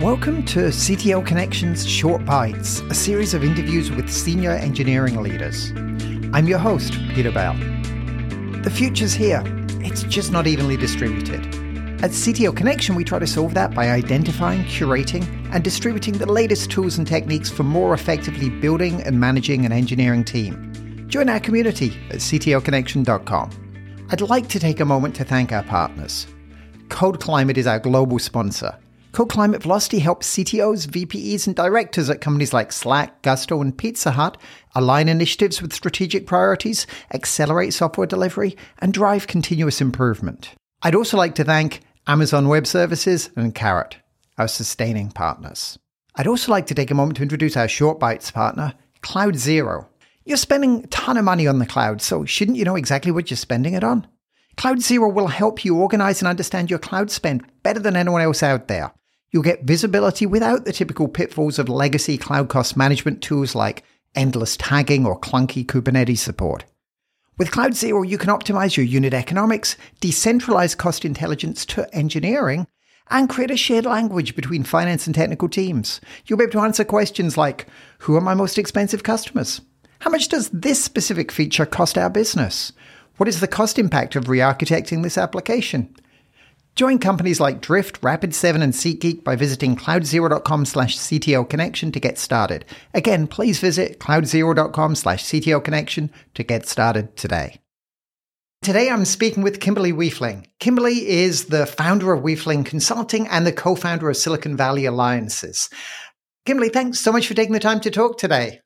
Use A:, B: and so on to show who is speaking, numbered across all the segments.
A: Welcome to CTO Connections Short Bites, a series of interviews with senior engineering leaders. I'm your host, Peter Bell. The future's here, it's just not evenly distributed. At CTO Connection, we try to solve that by identifying, curating, and distributing the latest tools and techniques for more effectively building and managing an engineering team. Join our community at ctoconnection.com. I'd like to take a moment to thank our partners. Code Climate is our global sponsor. Code Climate Velocity helps CTOs, VPEs, and directors at companies like Slack, Gusto, and Pizza Hut align initiatives with strategic priorities, accelerate software delivery, and drive continuous improvement. I'd also like to thank Amazon Web Services and Karat, our sustaining partners. I'd also like to take a moment to introduce our Short Bites partner, CloudZero. You're spending a ton of money on the cloud, so shouldn't you know exactly what you're spending it on? CloudZero will help you organize and understand your cloud spend better than anyone else out there. You'll get visibility without the typical pitfalls of legacy cloud cost management tools like endless tagging or clunky Kubernetes support. With CloudZero, you can optimize your unit economics, decentralize cost intelligence to engineering, and create a shared language between finance and technical teams. You'll be able to answer questions like Who are my most expensive customers? How much does this specific feature cost our business? What is the cost impact of re architecting this application? Join companies like Drift, Rapid7, and SeatGeek by visiting cloudzero.com slash CTO connection to get started. Again, please visit cloudzero.com slash CTO connection to get started today. Today I'm speaking with Kimberly Wiefling. Kimberly is the founder of Wiefling Consulting and the co-founder of Silicon Valley Alliances. Kimberly, thanks so much for taking the time to talk today.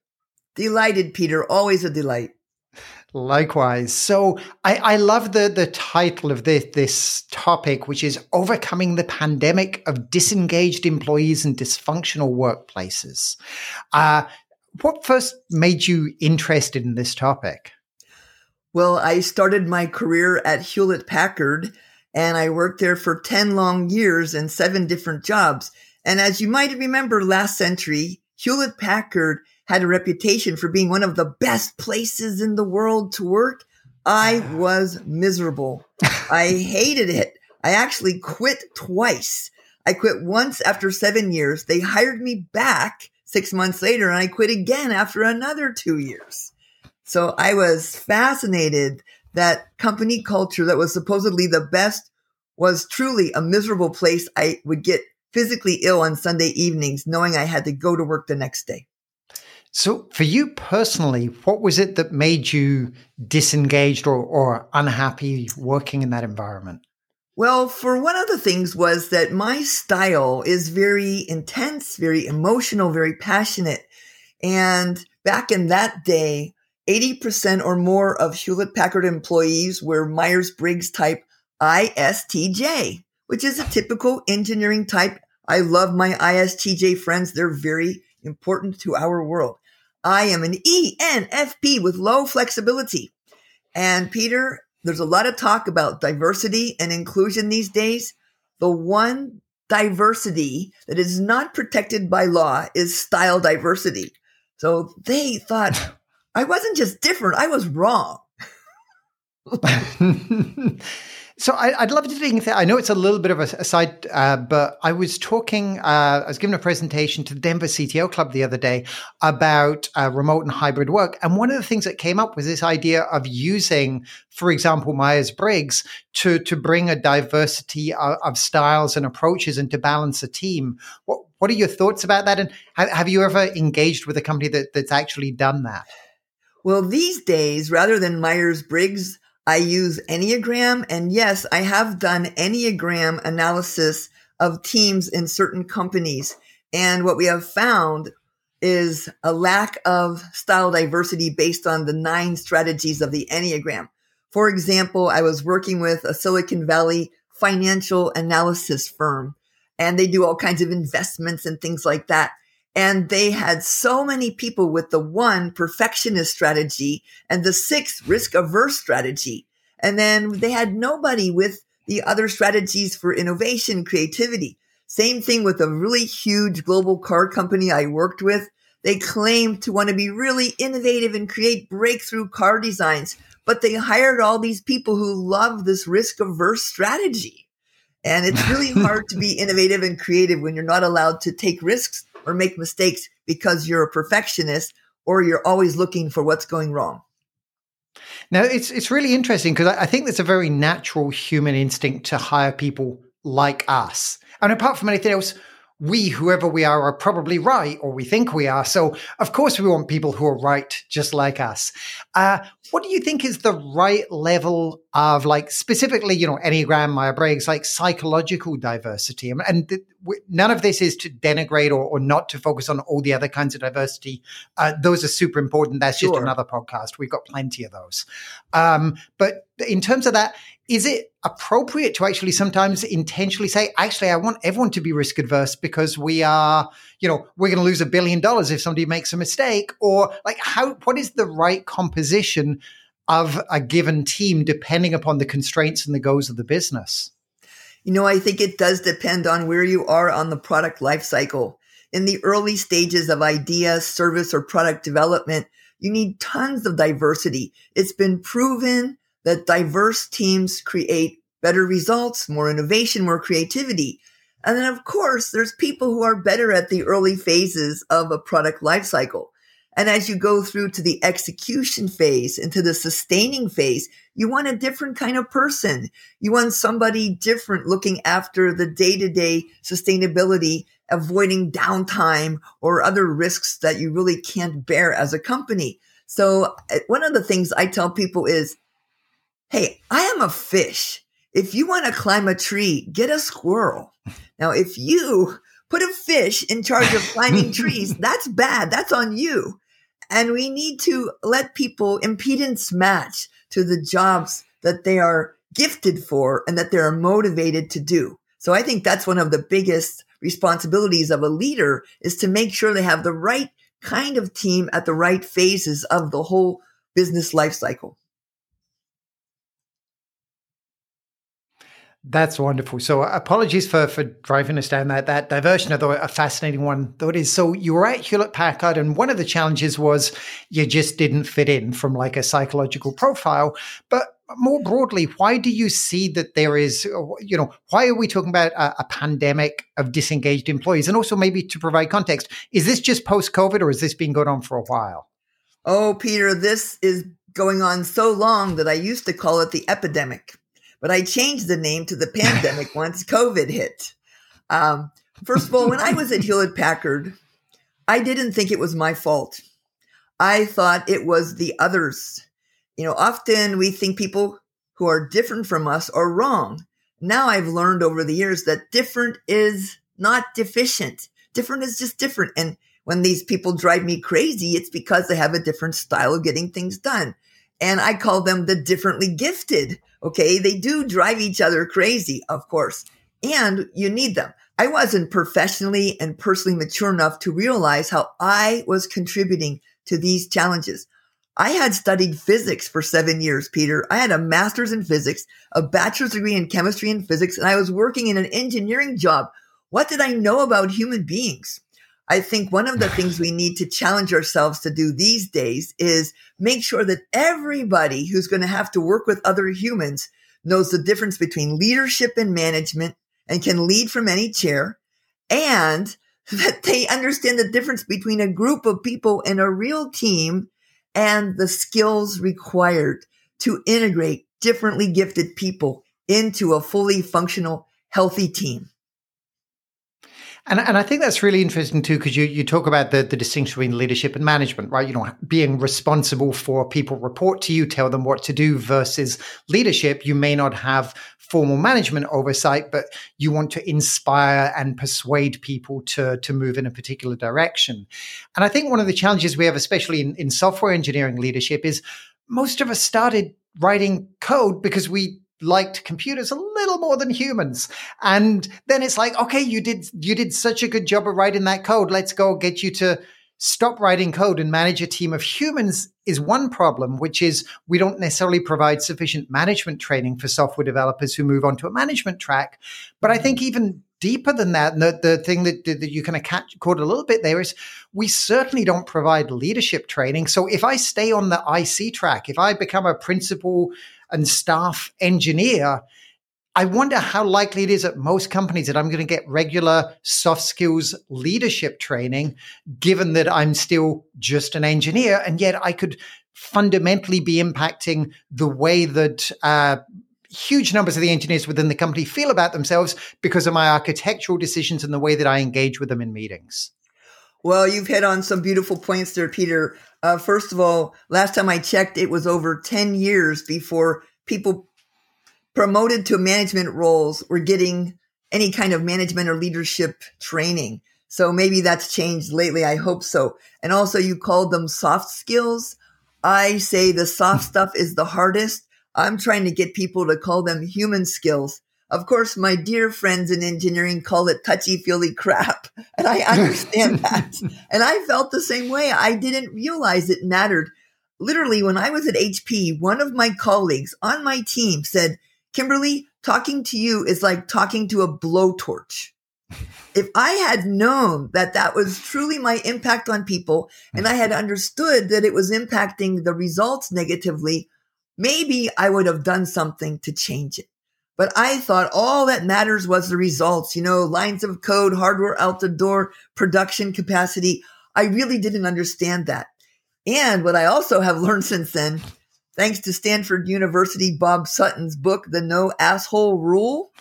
B: Delighted, Peter. Always a delight.
A: Likewise. So I, I love the, the title of this, this topic, which is Overcoming the Pandemic of Disengaged Employees and Dysfunctional Workplaces. Uh, what first made you interested in this topic?
B: Well, I started my career at Hewlett Packard and I worked there for 10 long years in seven different jobs. And as you might remember last century, Hewlett Packard had a reputation for being one of the best places in the world to work. I was miserable. I hated it. I actually quit twice. I quit once after seven years. They hired me back six months later and I quit again after another two years. So I was fascinated that company culture that was supposedly the best was truly a miserable place. I would get physically ill on Sunday evenings knowing I had to go to work the next day.
A: So, for you personally, what was it that made you disengaged or, or unhappy working in that environment?
B: Well, for one of the things was that my style is very intense, very emotional, very passionate. And back in that day, 80% or more of Hewlett Packard employees were Myers Briggs type ISTJ, which is a typical engineering type. I love my ISTJ friends. They're very important to our world. I am an ENFP with low flexibility. And Peter, there's a lot of talk about diversity and inclusion these days. The one diversity that is not protected by law is style diversity. So they thought I wasn't just different, I was wrong.
A: So I, would love to think that I know it's a little bit of a, side, uh, but I was talking. Uh, I was given a presentation to the Denver CTO Club the other day about uh, remote and hybrid work, and one of the things that came up was this idea of using, for example, Myers Briggs to to bring a diversity of, of, styles and approaches and to balance a team. What what are your thoughts about that? And have, have you ever engaged with a company that, that's actually done that?
B: Well, these days, rather than Myers Briggs, I use Enneagram. And yes, I have done Enneagram analysis of teams in certain companies. And what we have found is a lack of style diversity based on the nine strategies of the Enneagram. For example, I was working with a Silicon Valley financial analysis firm and they do all kinds of investments and things like that. And they had so many people with the one perfectionist strategy and the six risk averse strategy. And then they had nobody with the other strategies for innovation, creativity. Same thing with a really huge global car company I worked with. They claimed to want to be really innovative and create breakthrough car designs, but they hired all these people who love this risk averse strategy. And it's really hard to be innovative and creative when you're not allowed to take risks or make mistakes because you're a perfectionist or you're always looking for what's going wrong.
A: Now, it's it's really interesting because I think there's a very natural human instinct to hire people like us. And apart from anything else, we, whoever we are, are probably right, or we think we are. So, of course, we want people who are right, just like us. Uh, what do you think is the right level of, like, specifically, you know, Enneagram, Myers Briggs, like psychological diversity? And, and th- w- none of this is to denigrate or, or, not to focus on all the other kinds of diversity. Uh, those are super important. That's sure. just another podcast. We've got plenty of those. Um, but in terms of that, is it appropriate to actually sometimes intentionally say, actually, I want everyone to be risk adverse because we are, you know, we're going to lose a billion dollars if somebody makes a mistake? Or like, how, what is the right composition of a given team depending upon the constraints and the goals of the business?
B: You know, I think it does depend on where you are on the product life cycle. In the early stages of idea, service, or product development, you need tons of diversity. It's been proven that diverse teams create better results, more innovation, more creativity. And then, of course, there's people who are better at the early phases of a product lifecycle. And as you go through to the execution phase, into the sustaining phase, you want a different kind of person. You want somebody different looking after the day to day sustainability, avoiding downtime or other risks that you really can't bear as a company. So uh, one of the things I tell people is Hey, I am a fish. If you want to climb a tree, get a squirrel. Now, if you put a fish in charge of climbing trees, that's bad. That's on you. And we need to let people impedance match to the jobs that they are gifted for and that they are motivated to do. So I think that's one of the biggest responsibilities of a leader is to make sure they have the right kind of team at the right phases of the whole business life cycle.
A: That's wonderful. So apologies for for driving us down that that diversion. I thought a fascinating one. Though it is. So you were at Hewlett Packard, and one of the challenges was you just didn't fit in from like a psychological profile. But more broadly, why do you see that there is, uh, you know, why are we talking about a, a pandemic of disengaged employees? And also maybe to provide context, is this just post COVID or has this been going on for a while?
B: Oh, Peter, this is going on so long that I used to call it the epidemic but I changed the name to the pandemic once COVID hit. Um, first of all, when I was at Hewlett Packard, I didn't think it was my fault. I thought it was the others. You know, often we think people who are different from us are wrong. Now I've learned over the years that different is not deficient. Different is just different. And when these people drive me crazy, it's because they have a different style of getting things done. And I call them the differently gifted Okay. They do drive each other crazy, of course, and you need them. I wasn't professionally and personally mature enough to realize how I was contributing to these challenges. I had studied physics for seven years, Peter. I had a master's in physics, a bachelor's degree in chemistry and physics, and I was working in an engineering job. What did I know about human beings? I think one of the things we need to challenge ourselves to do these days is make sure that everybody who's going to have to work with other humans knows the difference between leadership and management and can lead from any chair and that they understand the difference between a group of people and a real team and the skills required to integrate differently gifted people into a fully functional, healthy team.
A: And, and I think that's really interesting too, because you, you talk about the, the distinction between leadership and management, right? You know, being responsible for people report to you, tell them what to do versus leadership. You may not have formal management oversight, but you want to inspire and persuade people to, to move in a particular direction. And I think one of the challenges we have, especially in, in software engineering leadership, is most of us started writing code because we liked computers a little more than humans. And then it's like, okay, you did, you did such a good job of writing that code. Let's go get you to stop writing code and manage a team of humans is one problem, which is we don't necessarily provide sufficient management training for software developers who move on to a management track. But I think even deeper than that, the, the thing that, that you kind of catch caught a little bit there is we certainly don't provide leadership training. So if I stay on the IC track, if I become a principal and staff engineer, I wonder how likely it is at most companies that I'm going to get regular soft skills leadership training, given that I'm still just an engineer. And yet I could fundamentally be impacting the way that uh, huge numbers of the engineers within the company feel about themselves because of my architectural decisions and the way that I engage with them in meetings.
B: Well, you've hit on some beautiful points there, Peter. Uh, first of all, last time I checked, it was over 10 years before people promoted to management roles were getting any kind of management or leadership training. So maybe that's changed lately. I hope so. And also, you called them soft skills. I say the soft stuff is the hardest. I'm trying to get people to call them human skills. Of course, my dear friends in engineering call it touchy feely crap. And I understand that. And I felt the same way. I didn't realize it mattered. Literally, when I was at HP, one of my colleagues on my team said, Kimberly, talking to you is like talking to a blowtorch. if I had known that that was truly my impact on people and I had understood that it was impacting the results negatively, maybe I would have done something to change it. But I thought all that matters was the results, you know, lines of code, hardware out the door, production capacity. I really didn't understand that. And what I also have learned since then thanks to Stanford University Bob Sutton's book, The No Asshole Rule,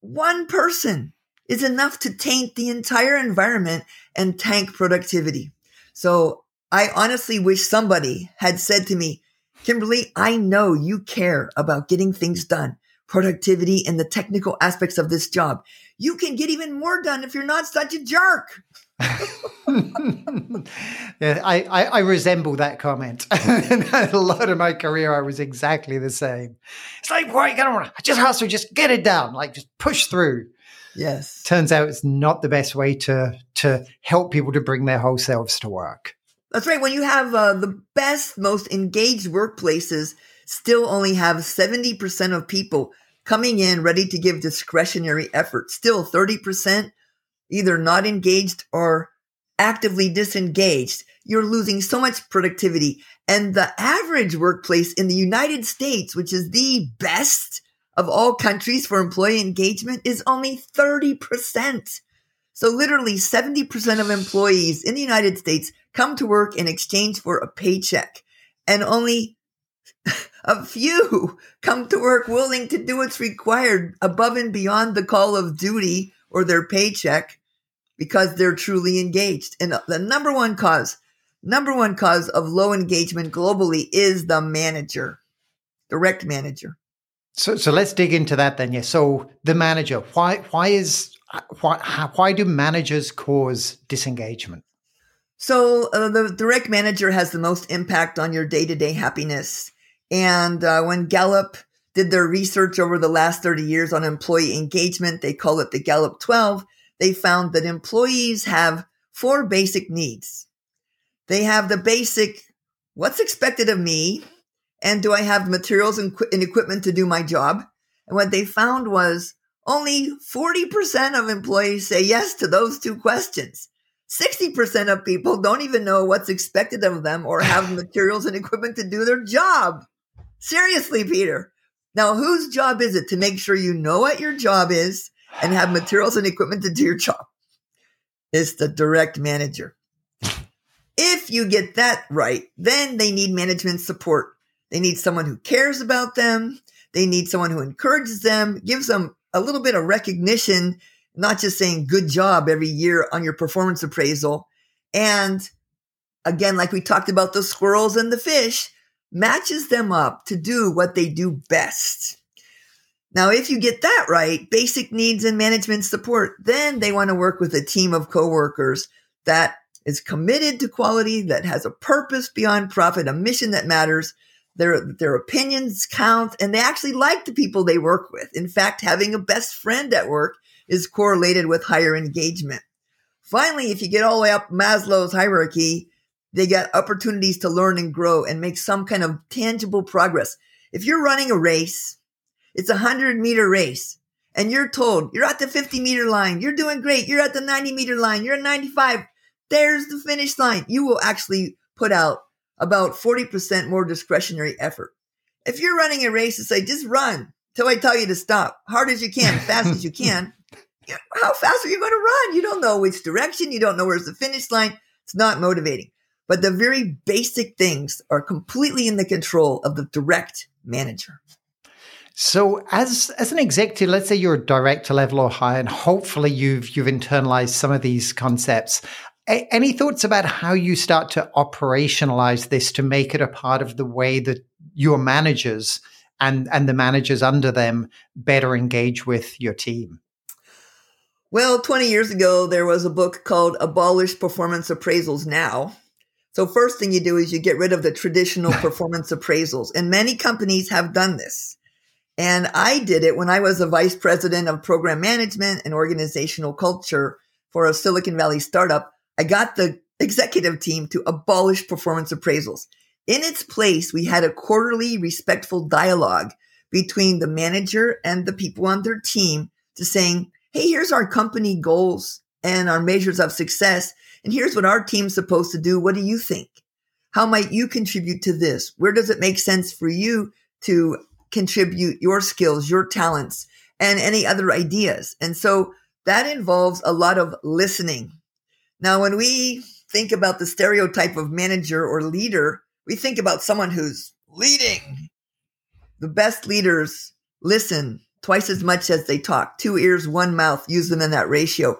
B: one person is enough to taint the entire environment and tank productivity. So I honestly wish somebody had said to me, Kimberly, I know you care about getting things done, productivity and the technical aspects of this job. You can get even more done if you're not such a jerk.
A: yeah, I, I, I, resemble that comment. a lot of my career, I was exactly the same. It's like, why you gonna just hustle, just get it done, like just push through.
B: Yes.
A: Turns out it's not the best way to to help people to bring their whole selves to work.
B: That's right. When you have uh, the best, most engaged workplaces, still only have 70% of people coming in ready to give discretionary effort. Still 30% either not engaged or actively disengaged, you're losing so much productivity. And the average workplace in the United States, which is the best of all countries for employee engagement, is only 30%. So literally 70% of employees in the United States come to work in exchange for a paycheck. And only a few come to work willing to do what's required above and beyond the call of duty or their paycheck because they're truly engaged. And the number one cause, number one cause of low engagement globally is the manager, direct manager.
A: So, so let's dig into that then. Yeah. So the manager, why, why is, why, why do managers cause disengagement?
B: So uh, the direct manager has the most impact on your day to day happiness. And uh, when Gallup did their research over the last 30 years on employee engagement, they call it the Gallup 12 they found that employees have four basic needs. They have the basic, what's expected of me? And do I have materials and, and equipment to do my job? And what they found was only 40% of employees say yes to those two questions. 60% of people don't even know what's expected of them or have materials and equipment to do their job. Seriously, Peter. Now, whose job is it to make sure you know what your job is and have materials and equipment to do your job. It's the direct manager. If you get that right, then they need management support. They need someone who cares about them. They need someone who encourages them, gives them a little bit of recognition, not just saying good job every year on your performance appraisal. And again, like we talked about the squirrels and the fish, matches them up to do what they do best. Now, if you get that right, basic needs and management support, then they want to work with a team of coworkers that is committed to quality, that has a purpose beyond profit, a mission that matters. Their, their opinions count and they actually like the people they work with. In fact, having a best friend at work is correlated with higher engagement. Finally, if you get all the way up Maslow's hierarchy, they get opportunities to learn and grow and make some kind of tangible progress. If you're running a race, it's a hundred meter race and you're told you're at the 50 meter line. You're doing great. You're at the 90 meter line. You're at 95. There's the finish line. You will actually put out about 40% more discretionary effort. If you're running a race and say, just run, till I tell you to stop. Hard as you can, fast as you can. How fast are you going to run? You don't know which direction. You don't know where's the finish line. It's not motivating. But the very basic things are completely in the control of the direct manager.
A: So, as as an executive, let's say you're a director level or higher, and hopefully you've you've internalized some of these concepts. A- any thoughts about how you start to operationalize this to make it a part of the way that your managers and and the managers under them better engage with your team?
B: Well, 20 years ago, there was a book called Abolish Performance Appraisals Now. So, first thing you do is you get rid of the traditional performance appraisals. And many companies have done this. And I did it when I was a vice president of program management and organizational culture for a Silicon Valley startup. I got the executive team to abolish performance appraisals. In its place, we had a quarterly respectful dialogue between the manager and the people on their team to saying, Hey, here's our company goals and our measures of success. And here's what our team's supposed to do. What do you think? How might you contribute to this? Where does it make sense for you to contribute your skills, your talents, and any other ideas. And so that involves a lot of listening. Now, when we think about the stereotype of manager or leader, we think about someone who's leading. The best leaders listen twice as much as they talk. Two ears, one mouth, use them in that ratio.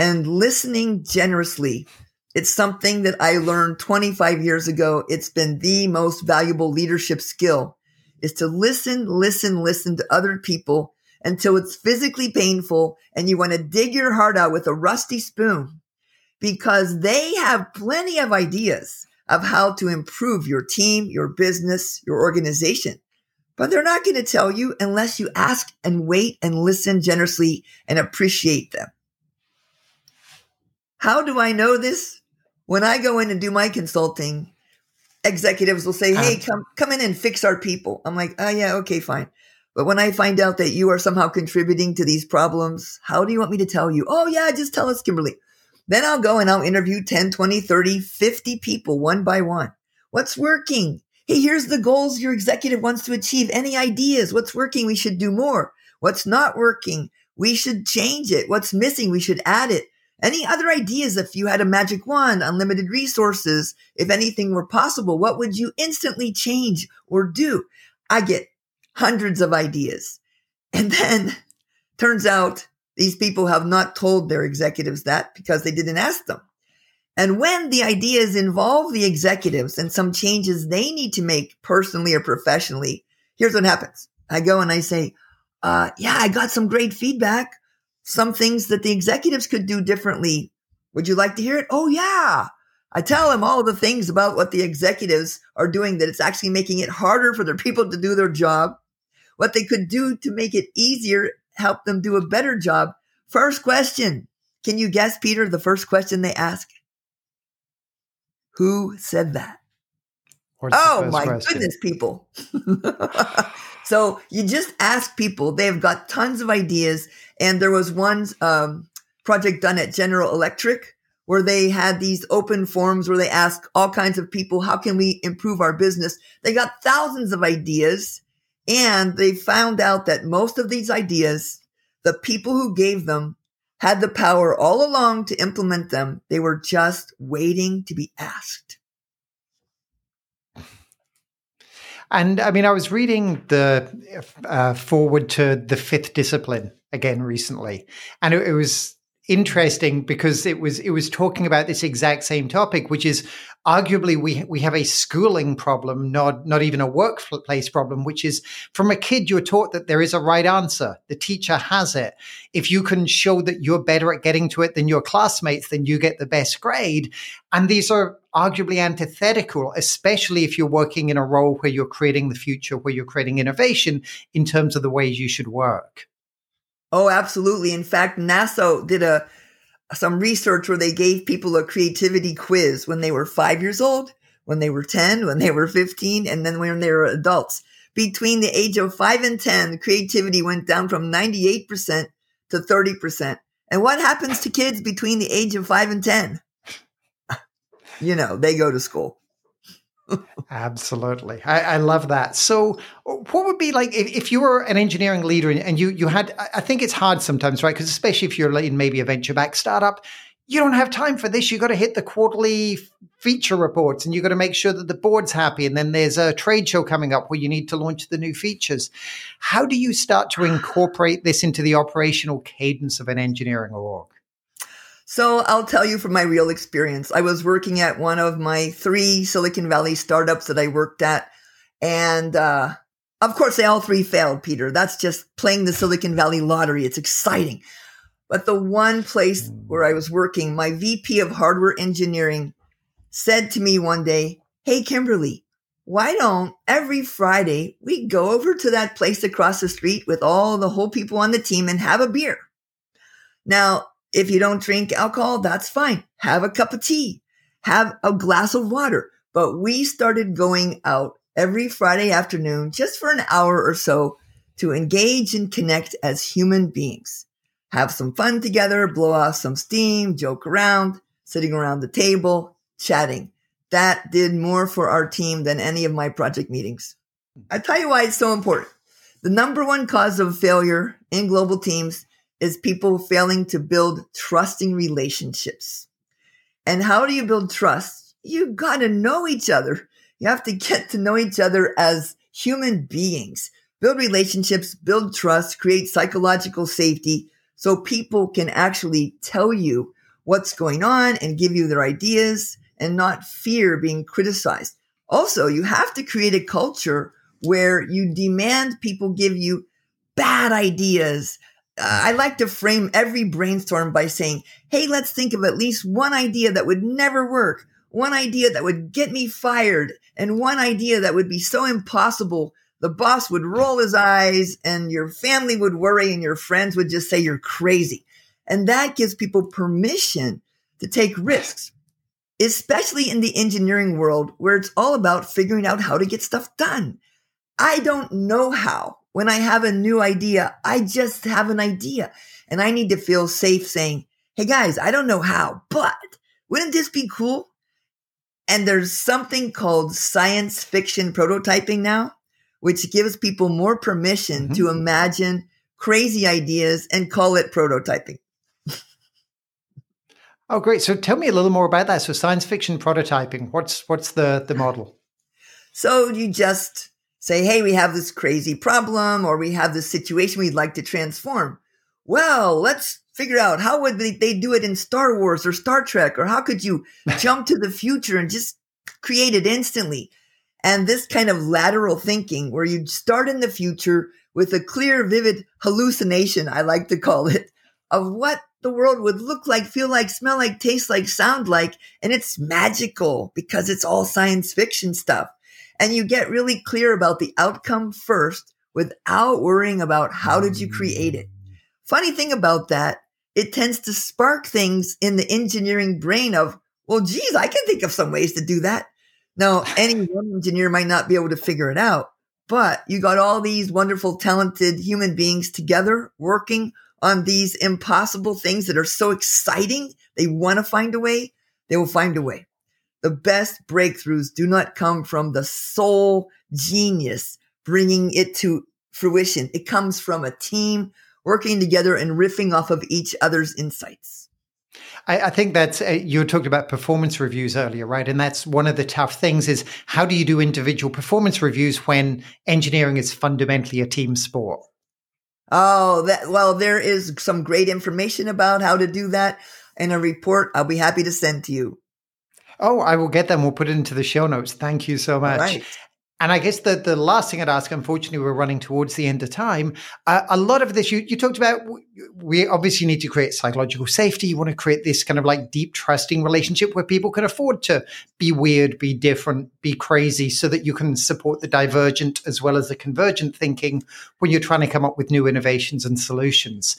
B: And listening generously, it's something that I learned 25 years ago. It's been the most valuable leadership skill is to listen, listen, listen to other people until it's physically painful and you want to dig your heart out with a rusty spoon because they have plenty of ideas of how to improve your team, your business, your organization. But they're not going to tell you unless you ask and wait and listen generously and appreciate them. How do I know this? When I go in and do my consulting, executives will say, "Hey, uh-huh. come come in and fix our people." I'm like, "Oh yeah, okay, fine." But when I find out that you are somehow contributing to these problems, how do you want me to tell you? Oh yeah, just tell us, Kimberly. Then I'll go and I'll interview 10, 20, 30, 50 people one by one. What's working? Hey, here's the goals your executive wants to achieve. Any ideas? What's working? We should do more. What's not working? We should change it. What's missing? We should add it. Any other ideas if you had a magic wand, unlimited resources, if anything were possible, what would you instantly change or do? I get hundreds of ideas. And then turns out these people have not told their executives that because they didn't ask them. And when the ideas involve the executives and some changes they need to make personally or professionally, here's what happens. I go and I say, uh, yeah, I got some great feedback some things that the executives could do differently. Would you like to hear it? Oh, yeah. I tell them all the things about what the executives are doing that it's actually making it harder for their people to do their job, what they could do to make it easier, help them do a better job. First question. Can you guess, Peter, the first question they ask? Who said that? oh my question? goodness, people. so you just ask people. They've got tons of ideas. And there was one um, project done at General Electric where they had these open forums where they asked all kinds of people, how can we improve our business? They got thousands of ideas and they found out that most of these ideas, the people who gave them had the power all along to implement them. They were just waiting to be asked.
A: And I mean, I was reading the uh, foreword to the fifth discipline again recently, and it, it was interesting because it was it was talking about this exact same topic, which is arguably we we have a schooling problem, not not even a workplace problem, which is from a kid you're taught that there is a right answer. The teacher has it. If you can show that you're better at getting to it than your classmates, then you get the best grade. And these are arguably antithetical, especially if you're working in a role where you're creating the future, where you're creating innovation in terms of the ways you should work.
B: Oh, absolutely. In fact, NASA did a some research where they gave people a creativity quiz when they were five years old, when they were 10, when they were 15, and then when they were adults. Between the age of five and 10, creativity went down from 98% to 30%. And what happens to kids between the age of five and 10? you know, they go to school.
A: Absolutely. I, I, love that. So what would be like if, if you were an engineering leader and, and you you had I think it's hard sometimes, right? Because especially if you're in maybe a venture back startup, you don't have time for this. You've got to hit the quarterly feature reports and you've got to make sure that the board's happy. And then there's a trade show coming up where you need to launch the new features. How do you start to incorporate this into the operational cadence of an engineering org?
B: So I'll tell you from my real experience. I was working at one of my three Silicon Valley startups that I worked at. And, uh, of course, they all three failed, Peter. That's just playing the Silicon Valley lottery. It's exciting. But the one place where I was working, my VP of hardware engineering said to me one day, Hey, Kimberly, why don't every Friday we go over to that place across the street with all the whole people on the team and have a beer? Now, if you don't drink alcohol, that's fine. Have a cup of tea, have a glass of water. But we started going out every Friday afternoon just for an hour or so to engage and connect as human beings. Have some fun together, blow off some steam, joke around, sitting around the table, chatting. That did more for our team than any of my project meetings. I tell you why it's so important. The number one cause of failure in global teams is people failing to build trusting relationships. And how do you build trust? You gotta know each other. You have to get to know each other as human beings. Build relationships, build trust, create psychological safety so people can actually tell you what's going on and give you their ideas and not fear being criticized. Also, you have to create a culture where you demand people give you bad ideas, Uh, I like to frame every brainstorm by saying, Hey, let's think of at least one idea that would never work, one idea that would get me fired, and one idea that would be so impossible. The boss would roll his eyes and your family would worry and your friends would just say you're crazy. And that gives people permission to take risks, especially in the engineering world where it's all about figuring out how to get stuff done. I don't know how when I have a new idea, I just have an idea and I need to feel safe saying, Hey guys, I don't know how, but wouldn't this be cool? And there's something called science fiction prototyping now, which gives people more permission mm-hmm. to imagine crazy ideas and call it prototyping.
A: oh, great. So tell me a little more about that. So science fiction prototyping, what's, what's the, the model?
B: So you just say, Hey, we have this crazy problem or we have this situation we'd like to transform. Well, let's figure out how would they, they do it in Star Wars or Star Trek or how could you jump to the future and just create it instantly? And this kind of lateral thinking where you start in the future with a clear, vivid hallucination, I like to call it, of what the world would look like, feel like, smell like, taste like, sound like. And it's magical because it's all science fiction stuff and you get really clear about the outcome first without worrying about how did you create it. Funny thing about that, it tends to spark things in the engineering brain of, well, geez, I can think of some ways to do that. Now, any one engineer might not be able to figure it out, but you got all these wonderful, talented human beings together working on these impossible things that are so exciting. They want to find a way. They will find a way. The best breakthroughs do not come from the sole genius bringing it to fruition. It comes from a team working together and riffing off of each other's insights.
A: I, I think that's uh, you talked about performance reviews earlier, right? And that's one of the tough things is how do you do individual performance reviews when engineering is fundamentally a team sport?
B: Oh, that well, there is some great information about how to do that in a report I'll be happy to send to you.
A: Oh, I will get them. We'll put it into the show notes. Thank you so much. Right. And I guess the, the last thing I'd ask, unfortunately, we're running towards the end of time. Uh, a lot of this, you, you talked about, we obviously need to create psychological safety. You want to create this kind of like deep trusting relationship where people can afford to be weird, be different, be crazy so that you can support the divergent as well as the convergent thinking when you're trying to come up with new innovations and solutions.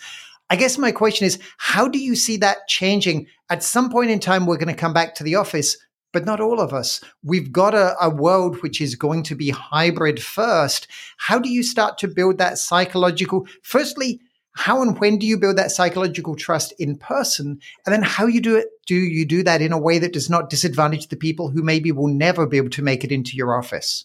A: I guess my question is, how do you see that changing? At some point in time, we're going to come back to the office, but not all of us. We've got a, a, world which is going to be hybrid first. How do you start to build that psychological? Firstly, how and when do you build that psychological trust in person? And then how you do it, do you do that in a way that does not disadvantage the people who maybe will never be able to make it into your office?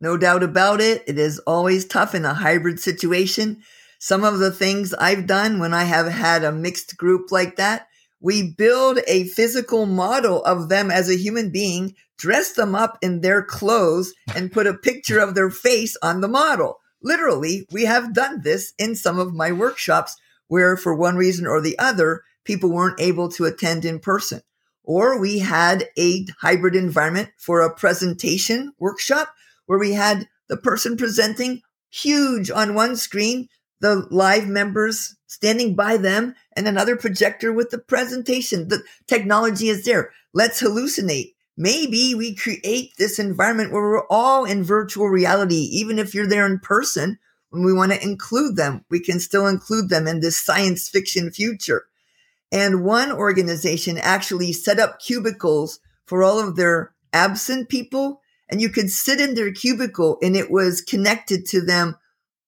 B: No doubt about it. It is always tough in a hybrid situation. Some of the things I've done when I have had a mixed group like that, we build a physical model of them as a human being, dress them up in their clothes, and put a picture of their face on the model. Literally, we have done this in some of my workshops where, for one reason or the other, people weren't able to attend in person. Or we had a hybrid environment for a presentation workshop where we had the person presenting huge on one screen, the live members standing by them, and another projector with the presentation. The technology is there. Let's hallucinate maybe we create this environment where we're all in virtual reality, even if you're there in person. When we want to include them, we can still include them in this science fiction future. And one organization actually set up cubicles for all of their absent people. And you could sit in their cubicle and it was connected to them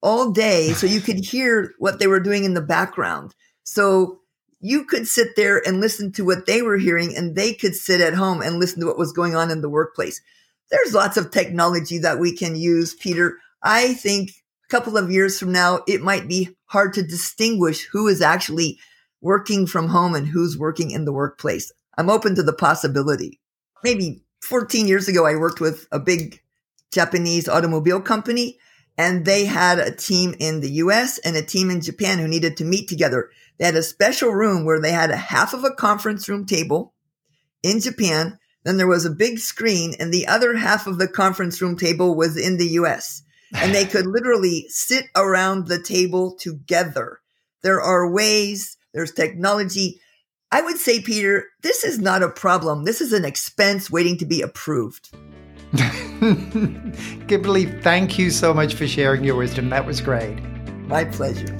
B: all day. So you could hear what they were doing in the background. So you could sit there and listen to what they were hearing and they could sit at home and listen to what was going on in the workplace. There's lots of technology that we can use, Peter. I think a couple of years from now, it might be hard to distinguish who is actually working from home and who's working in the workplace. I'm open to the possibility. Maybe 14 years ago, I worked with a big Japanese automobile company and they had a team in the US and a team in Japan who needed to meet together. They had a special room where they had a half of a conference room table in Japan. Then there was a big screen and the other half of the conference room table was in the US. And they could literally sit around the table together. There are ways, there's technology. I would say, Peter, this is not a problem. This is an expense waiting to be approved.
A: Kimberly, thank you so much for sharing your wisdom. That was great.
B: My pleasure.